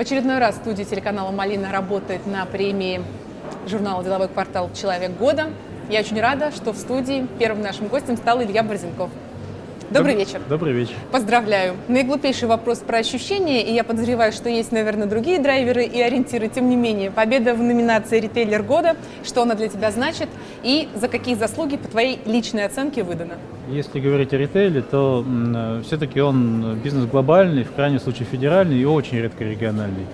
очередной раз студия телеканала «Малина» работает на премии журнала «Деловой квартал. Человек года». Я очень рада, что в студии первым нашим гостем стал Илья Борзенков. Добрый Доб- вечер. Добрый вечер. Поздравляю. Наиглупейший вопрос про ощущения, и я подозреваю, что есть, наверное, другие драйверы и ориентиры. Тем не менее, победа в номинации «Ритейлер года», что она для тебя значит, и за какие заслуги, по твоей личной оценке, выдана? Если говорить о ритейле, то все-таки он бизнес глобальный, в крайнем случае федеральный и очень редко региональный.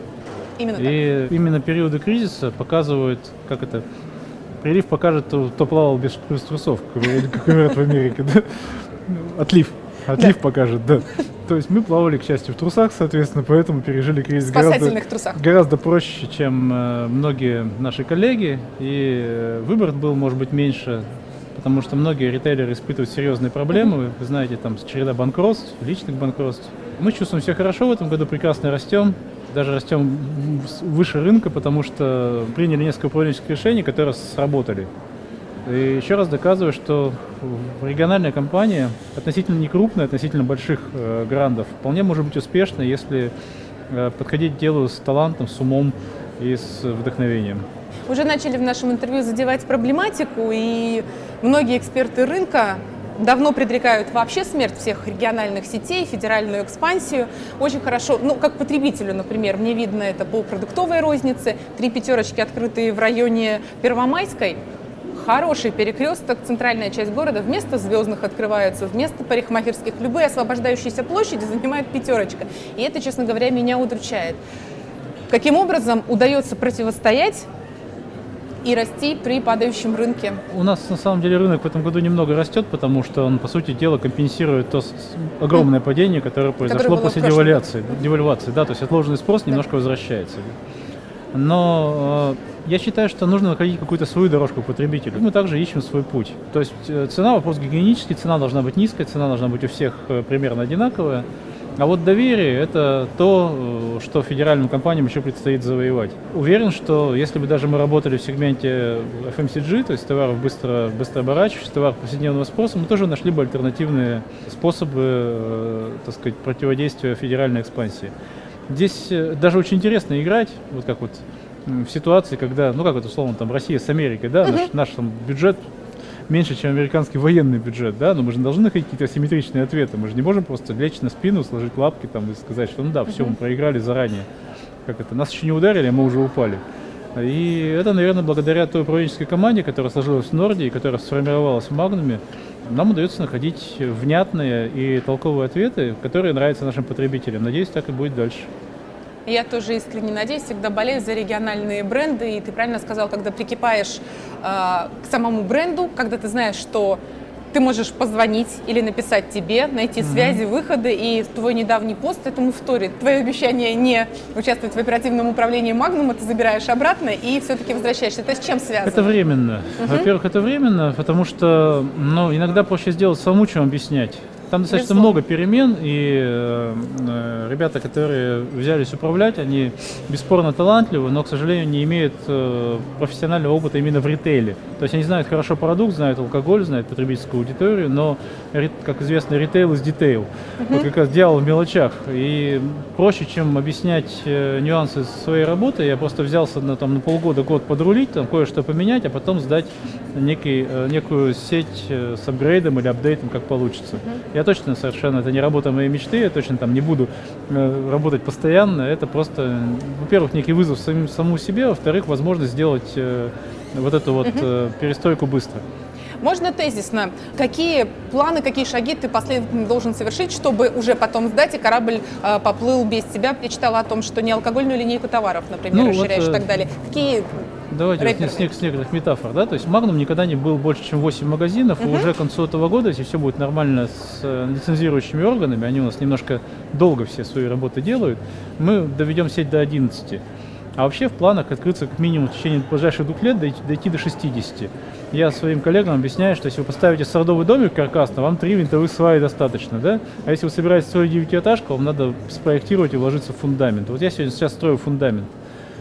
Именно так. И именно периоды кризиса показывают, как это, прилив покажет, кто, плавал без, трусов, как говорят в Америке, да? Отлив. Отлив покажет, да. То есть мы плавали, к счастью, в трусах, соответственно, поэтому пережили кризис гораздо, спасательных трусах. гораздо проще, чем э, многие наши коллеги. И э, выбор был, может быть, меньше, потому что многие ритейлеры испытывают серьезные проблемы. Вы знаете, там череда банкротств, личных банкротств. Мы чувствуем себя хорошо в этом году, прекрасно растем. Даже растем выше рынка, потому что приняли несколько управленческих решений, которые сработали. И еще раз доказываю, что региональная компания относительно не крупная, относительно больших э, грандов, вполне может быть успешна, если э, подходить к делу с талантом, с умом и с вдохновением. Уже начали в нашем интервью задевать проблематику, и многие эксперты рынка давно предрекают вообще смерть всех региональных сетей, федеральную экспансию. Очень хорошо, ну, как потребителю, например, мне видно это по продуктовой рознице. Три пятерочки, открытые в районе Первомайской. Хороший перекресток, центральная часть города. Вместо звездных открываются, вместо парикмахерских. Любые освобождающиеся площади занимает пятерочка. И это, честно говоря, меня удручает. Каким образом удается противостоять и расти при падающем рынке. У нас на самом деле рынок в этом году немного растет, потому что он, по сути дела, компенсирует то огромное падение, которое произошло в после девальвации. Девальвации, да, то есть отложенный спрос немножко возвращается. Но э, я считаю, что нужно находить какую-то свою дорожку потребителю. Мы также ищем свой путь. То есть э, цена, вопрос гигиенический, цена должна быть низкая, цена должна быть у всех э, примерно одинаковая. А вот доверие – это то, что федеральным компаниям еще предстоит завоевать. Уверен, что если бы даже мы работали в сегменте FMCG, то есть товаров быстро, быстро оборачивающихся, товаров повседневного спроса, мы тоже нашли бы альтернативные способы, так сказать, противодействия федеральной экспансии. Здесь э, даже очень интересно играть, вот как вот в ситуации, когда, ну как вот условно, там Россия с Америкой, да, наш, наш там бюджет меньше, чем американский военный бюджет, да, но мы же должны находить какие-то асимметричные ответы. Мы же не можем просто лечь на спину, сложить лапки там и сказать, что ну да, все, мы проиграли заранее. Как это, нас еще не ударили, а мы уже упали. И это, наверное, благодаря той управленческой команде, которая сложилась в Норде и которая сформировалась в Магнуме, нам удается находить внятные и толковые ответы, которые нравятся нашим потребителям. Надеюсь, так и будет дальше. Я тоже искренне надеюсь, всегда болею за региональные бренды. И ты правильно сказал, когда прикипаешь э, к самому бренду, когда ты знаешь, что ты можешь позвонить или написать тебе, найти связи, выходы, и твой недавний пост этому вторит. Твое обещание не участвовать в оперативном управлении Магнума ты забираешь обратно и все-таки возвращаешься. Это с чем связано? Это временно. Во-первых, это временно, потому что ну, иногда проще сделать самому, чем объяснять. Там достаточно Безусловно. много перемен, и э, э, ребята, которые взялись управлять, они бесспорно талантливы, но, к сожалению, не имеют э, профессионального опыта именно в ритейле. То есть они знают хорошо продукт, знают алкоголь, знают потребительскую аудиторию, но, как известно, ритейл из детейл. Вот как раз дьявол в мелочах. И проще, чем объяснять э, нюансы своей работы, я просто взялся на, там, на полгода, год подрулить, там кое-что поменять, а потом сдать некий, э, некую сеть э, с апгрейдом или апдейтом, как получится. Я точно совершенно, это не работа моей мечты, я точно там не буду э, работать постоянно. Это просто, во-первых, некий вызов самим, самому себе, во-вторых, возможность сделать э, вот эту вот э, перестройку быстро. Можно тезисно. Какие планы, какие шаги ты последовательно должен совершить, чтобы уже потом сдать, и корабль э, поплыл без тебя? Я читала о том, что не алкогольную линейку товаров, например, Ну, вот, расширяешь и э, так далее. Какие Давайте вот рэперы? с, не- с некоторых метафор, да, то есть Magnum никогда не был больше, чем 8 магазинов, и уже к концу этого года, если все будет нормально с э, лицензирующими органами, они у нас немножко долго все свои работы делают, мы доведем сеть до 11. А вообще в планах открыться как минимум в течение ближайших двух лет дойти, дойти до 60. Я своим коллегам объясняю, что если вы поставите сордовый домик каркасно, вам три винтовых сваи достаточно, да? А если вы собираетесь строить девятиэтажку, вам надо спроектировать и вложиться в фундамент. Вот я сегодня сейчас строю фундамент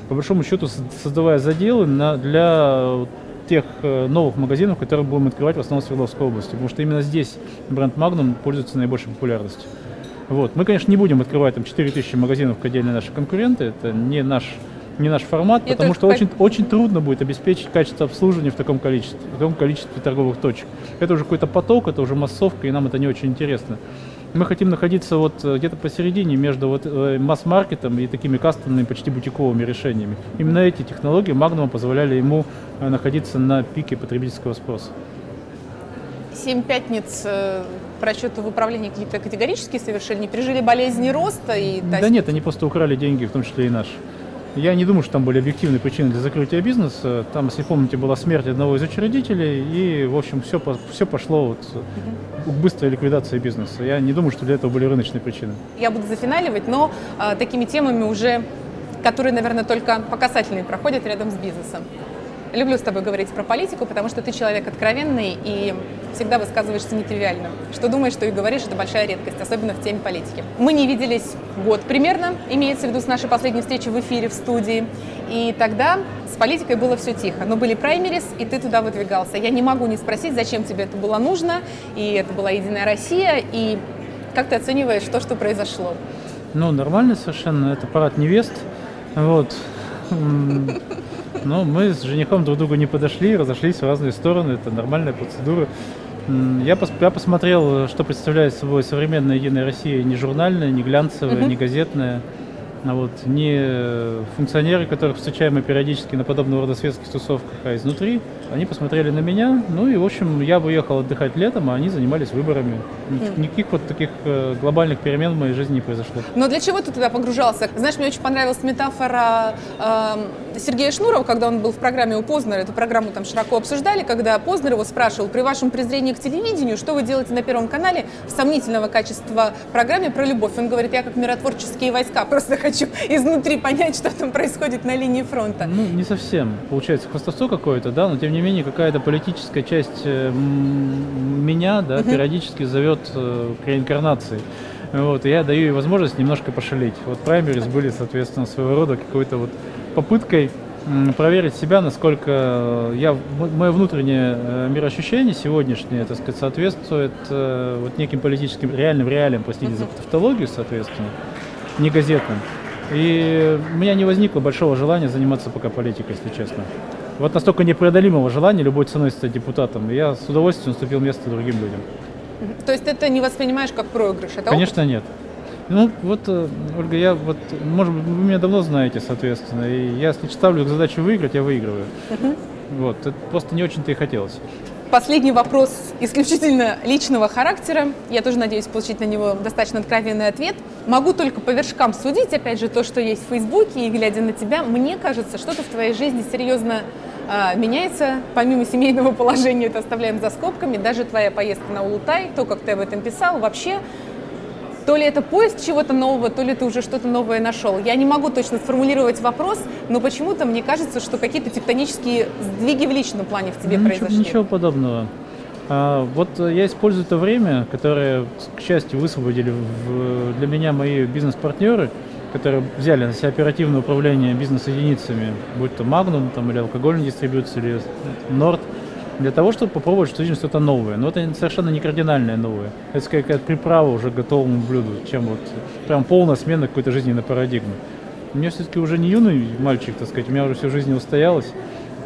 по большому счету со- создавая заделы на, для тех э, новых магазинов, которые будем открывать в основном в Свердловской области. Потому что именно здесь бренд Magnum пользуется наибольшей популярностью. Вот. Мы, конечно, не будем открывать там 4000 магазинов, как отдельные наши конкуренты, это не наш не наш формат, Я потому что очень, очень трудно будет обеспечить качество обслуживания в таком количестве, в таком количестве торговых точек. Это уже какой-то поток, это уже массовка, и нам это не очень интересно. Мы хотим находиться вот э, где-то посередине между вот э, масс-маркетом и такими кастомными, почти бутиковыми решениями. Именно эти технологии Magnum позволяли ему э, находиться на пике потребительского спроса. Семь пятниц просчеты в управлении какие-то категорические совершили, не пережили болезни роста и Да нет, они просто украли деньги, в том числе и наши. Я не думаю, что там были объективные причины для закрытия бизнеса. Там, если помните, была смерть одного из учредителей, и, в общем, все, все пошло вот к быстрой ликвидации бизнеса. Я не думаю, что для этого были рыночные причины. Я буду зафиналивать, но э, такими темами уже, которые, наверное, только по касательной проходят рядом с бизнесом. Люблю с тобой говорить про политику, потому что ты человек откровенный и всегда высказываешься нетривиально. Что думаешь, что и говоришь, это большая редкость, особенно в теме политики. Мы не виделись год примерно, имеется в виду с нашей последней встречи в эфире в студии. И тогда с политикой было все тихо. Но были праймерис, и ты туда выдвигался. Я не могу не спросить, зачем тебе это было нужно, и это была Единая Россия, и как ты оцениваешь то, что произошло? Ну, нормально совершенно, это парад невест. Вот. Но мы с женихом друг другу не подошли, разошлись в разные стороны, это нормальная процедура. Я, пос- я посмотрел, что представляет собой современная Единая Россия, не журнальная, не глянцевая, Мгм. не газетная, а вот не э, функционеры, которых встречаем мы периодически на подобного рода светских тусовках, а изнутри. Они посмотрели на меня, ну и, в общем, я бы уехал отдыхать летом, а они занимались выборами. Ник- Никаких вот таких э, глобальных перемен в моей жизни не произошло. Но для чего ты туда погружался? Знаешь, мне очень понравилась метафора эм, Сергея Шнурова, когда он был в программе у Познера. Эту программу там широко обсуждали, когда Познер его спрашивал, при вашем презрении к телевидению, что вы делаете на Первом канале в сомнительного качества программе про любовь? Он говорит, я как миротворческие войска, просто хочу изнутри понять, что там происходит на линии фронта. Ну, не совсем. Получается хвастовство какое-то, да, но тем не менее какая-то политическая часть э, меня, да, периодически зовет э, к реинкарнации. Вот, и я даю ей возможность немножко пошалить. Вот праймерис были, соответственно, своего рода какой-то вот попыткой проверить себя, насколько я, мое внутреннее э, мироощущение сегодняшнее, так сказать, соответствует э, вот неким политическим реальным реалиям, простите за тавтологию, соответственно, не газетным. И у меня не возникло большого желания заниматься пока политикой, если честно. Вот настолько непреодолимого желания любой ценой стать депутатом. И я с удовольствием уступил место другим людям. То есть это не воспринимаешь как проигрыш? Это Конечно, нет. Ну, вот, э, Ольга, я вот, может быть, вы меня давно знаете, соответственно, и я, если ставлю задачу выиграть, я выигрываю. Вот, это просто не очень-то и хотелось. Последний вопрос исключительно личного характера. Я тоже надеюсь получить на него достаточно откровенный ответ. Могу только по вершкам судить, опять же, то, что есть в Фейсбуке, и глядя на тебя, мне кажется, что-то в твоей жизни серьезно а, меняется. Помимо семейного положения, это оставляем за скобками. Даже твоя поездка на Улутай, то, как ты об этом писал, вообще то ли это поиск чего-то нового, то ли ты уже что-то новое нашел. Я не могу точно сформулировать вопрос, но почему-то мне кажется, что какие-то тектонические сдвиги в личном плане в тебе ничего, произошли. ничего подобного. А, вот э, я использую это время, которое, к счастью, высвободили в- для меня мои бизнес-партнеры, которые взяли на себя оперативное управление бизнес-единицами, будь то Magnum там, или алкогольная дистрибьюция, или Nord, для того, чтобы попробовать жизни что-то новое. Но это совершенно не кардинальное новое. Это какая-то приправа уже к готовому блюду, чем вот прям полная смена какой-то жизненной парадигмы. У меня все-таки уже не юный мальчик, так сказать, у меня уже всю жизнь устоялось.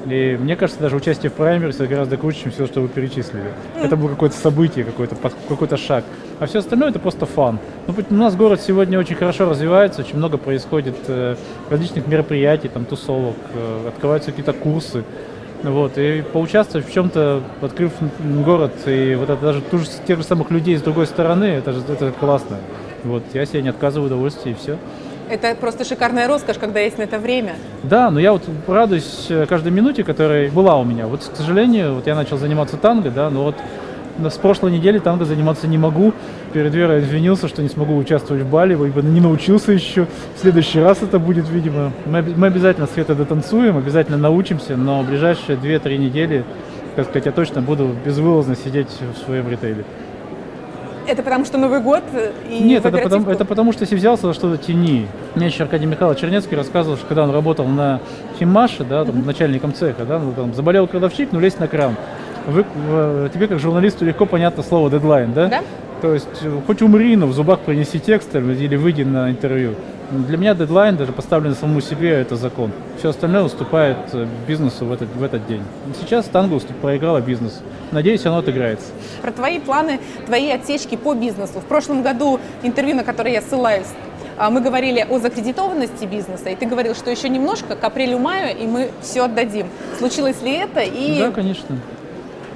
И мне кажется, даже участие в праймерисе гораздо круче, чем все, что вы перечислили. Это было какое-то событие, какой-то, какой-то шаг. А все остальное это просто фан. Ну, у нас город сегодня очень хорошо развивается, очень много происходит э, различных мероприятий, там, тусовок, э, открываются какие-то курсы. Вот, и поучаствовать в чем-то, открыв город, и вот это даже ту же, тех же самых людей с другой стороны, это же это классно. Вот, я себе не отказываю в удовольствии, и все. Это просто шикарная роскошь, когда есть на это время. Да, но я вот радуюсь э, каждой минуте, которая была у меня. Вот, к сожалению, вот я начал заниматься танго, да, но вот на- с прошлой недели танго заниматься не могу. Перед Верой извинился, что не смогу участвовать в бале, ибо не научился еще. В следующий раз это будет, видимо. Мы, мы обязательно с Светой дотанцуем, обязательно научимся, но ближайшие 2-3 недели, так сказать, я точно буду безвылазно сидеть в своем ритейле. Это потому что Новый год и Нет, это потому, это потому, что если взялся за что-то тяни. Мне еще Аркадий Михайлович Чернецкий рассказывал, что когда он работал на Фимаше, да, там, начальником цеха, да, ну, там, заболел кладовщик, ну лезь на кран. Вы, тебе как журналисту легко понятно слово дедлайн, да? Да? То есть э, хоть умри, но в зубах принеси текст или выйди на интервью. Для меня дедлайн, даже поставленный самому себе, это закон. Все остальное уступает э, бизнесу в этот, в этот день. Сейчас Танго проиграла бизнес. Надеюсь, оно отыграется. Про твои планы, твои отсечки по бизнесу. В прошлом году интервью, на которое я ссылаюсь, а, мы говорили о закредитованности бизнеса, и ты говорил, что еще немножко, к апрелю-маю, и мы все отдадим. Случилось ли это? И... Да, конечно.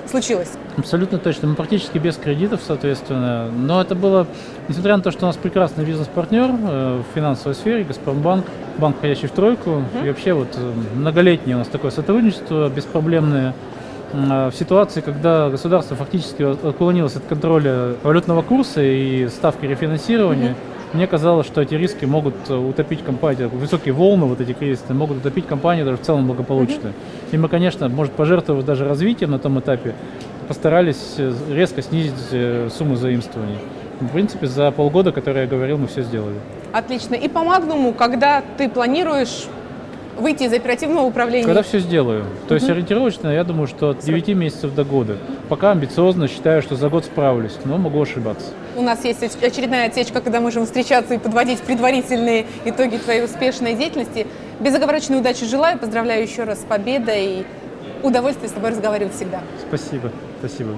Случилось? Абсолютно точно. Мы практически без кредитов, соответственно. Но это было, несмотря на то, что у нас прекрасный бизнес-партнер э, в финансовой сфере, Газпромбанк, банк, входящий в тройку, mm-hmm. и вообще вот э, многолетнее у нас такое сотрудничество беспроблемное э, в ситуации, когда государство фактически отклонилось от контроля валютного курса и ставки рефинансирования, mm-hmm мне казалось, что эти риски могут э, утопить компанию, высокие волны вот эти кризисные могут утопить компанию даже в целом благополучно. И мы, конечно, может пожертвовать даже развитием на том этапе, постарались э, резко снизить э, сумму заимствований. В принципе, за полгода, которые я говорил, мы все сделали. Отлично. И по Магнуму, когда ты планируешь выйти из оперативного управления? Когда все сделаю. То есть ориентировочно, я думаю, что от 9 месяцев до года. Пока амбициозно считаю, что за год справлюсь, но могу ошибаться. У нас есть очередная отсечка, когда можем встречаться и подводить предварительные итоги твоей успешной деятельности. Безоговорочной удачи желаю, поздравляю еще раз с победой. Удовольствие с тобой разговаривать всегда. Спасибо, спасибо.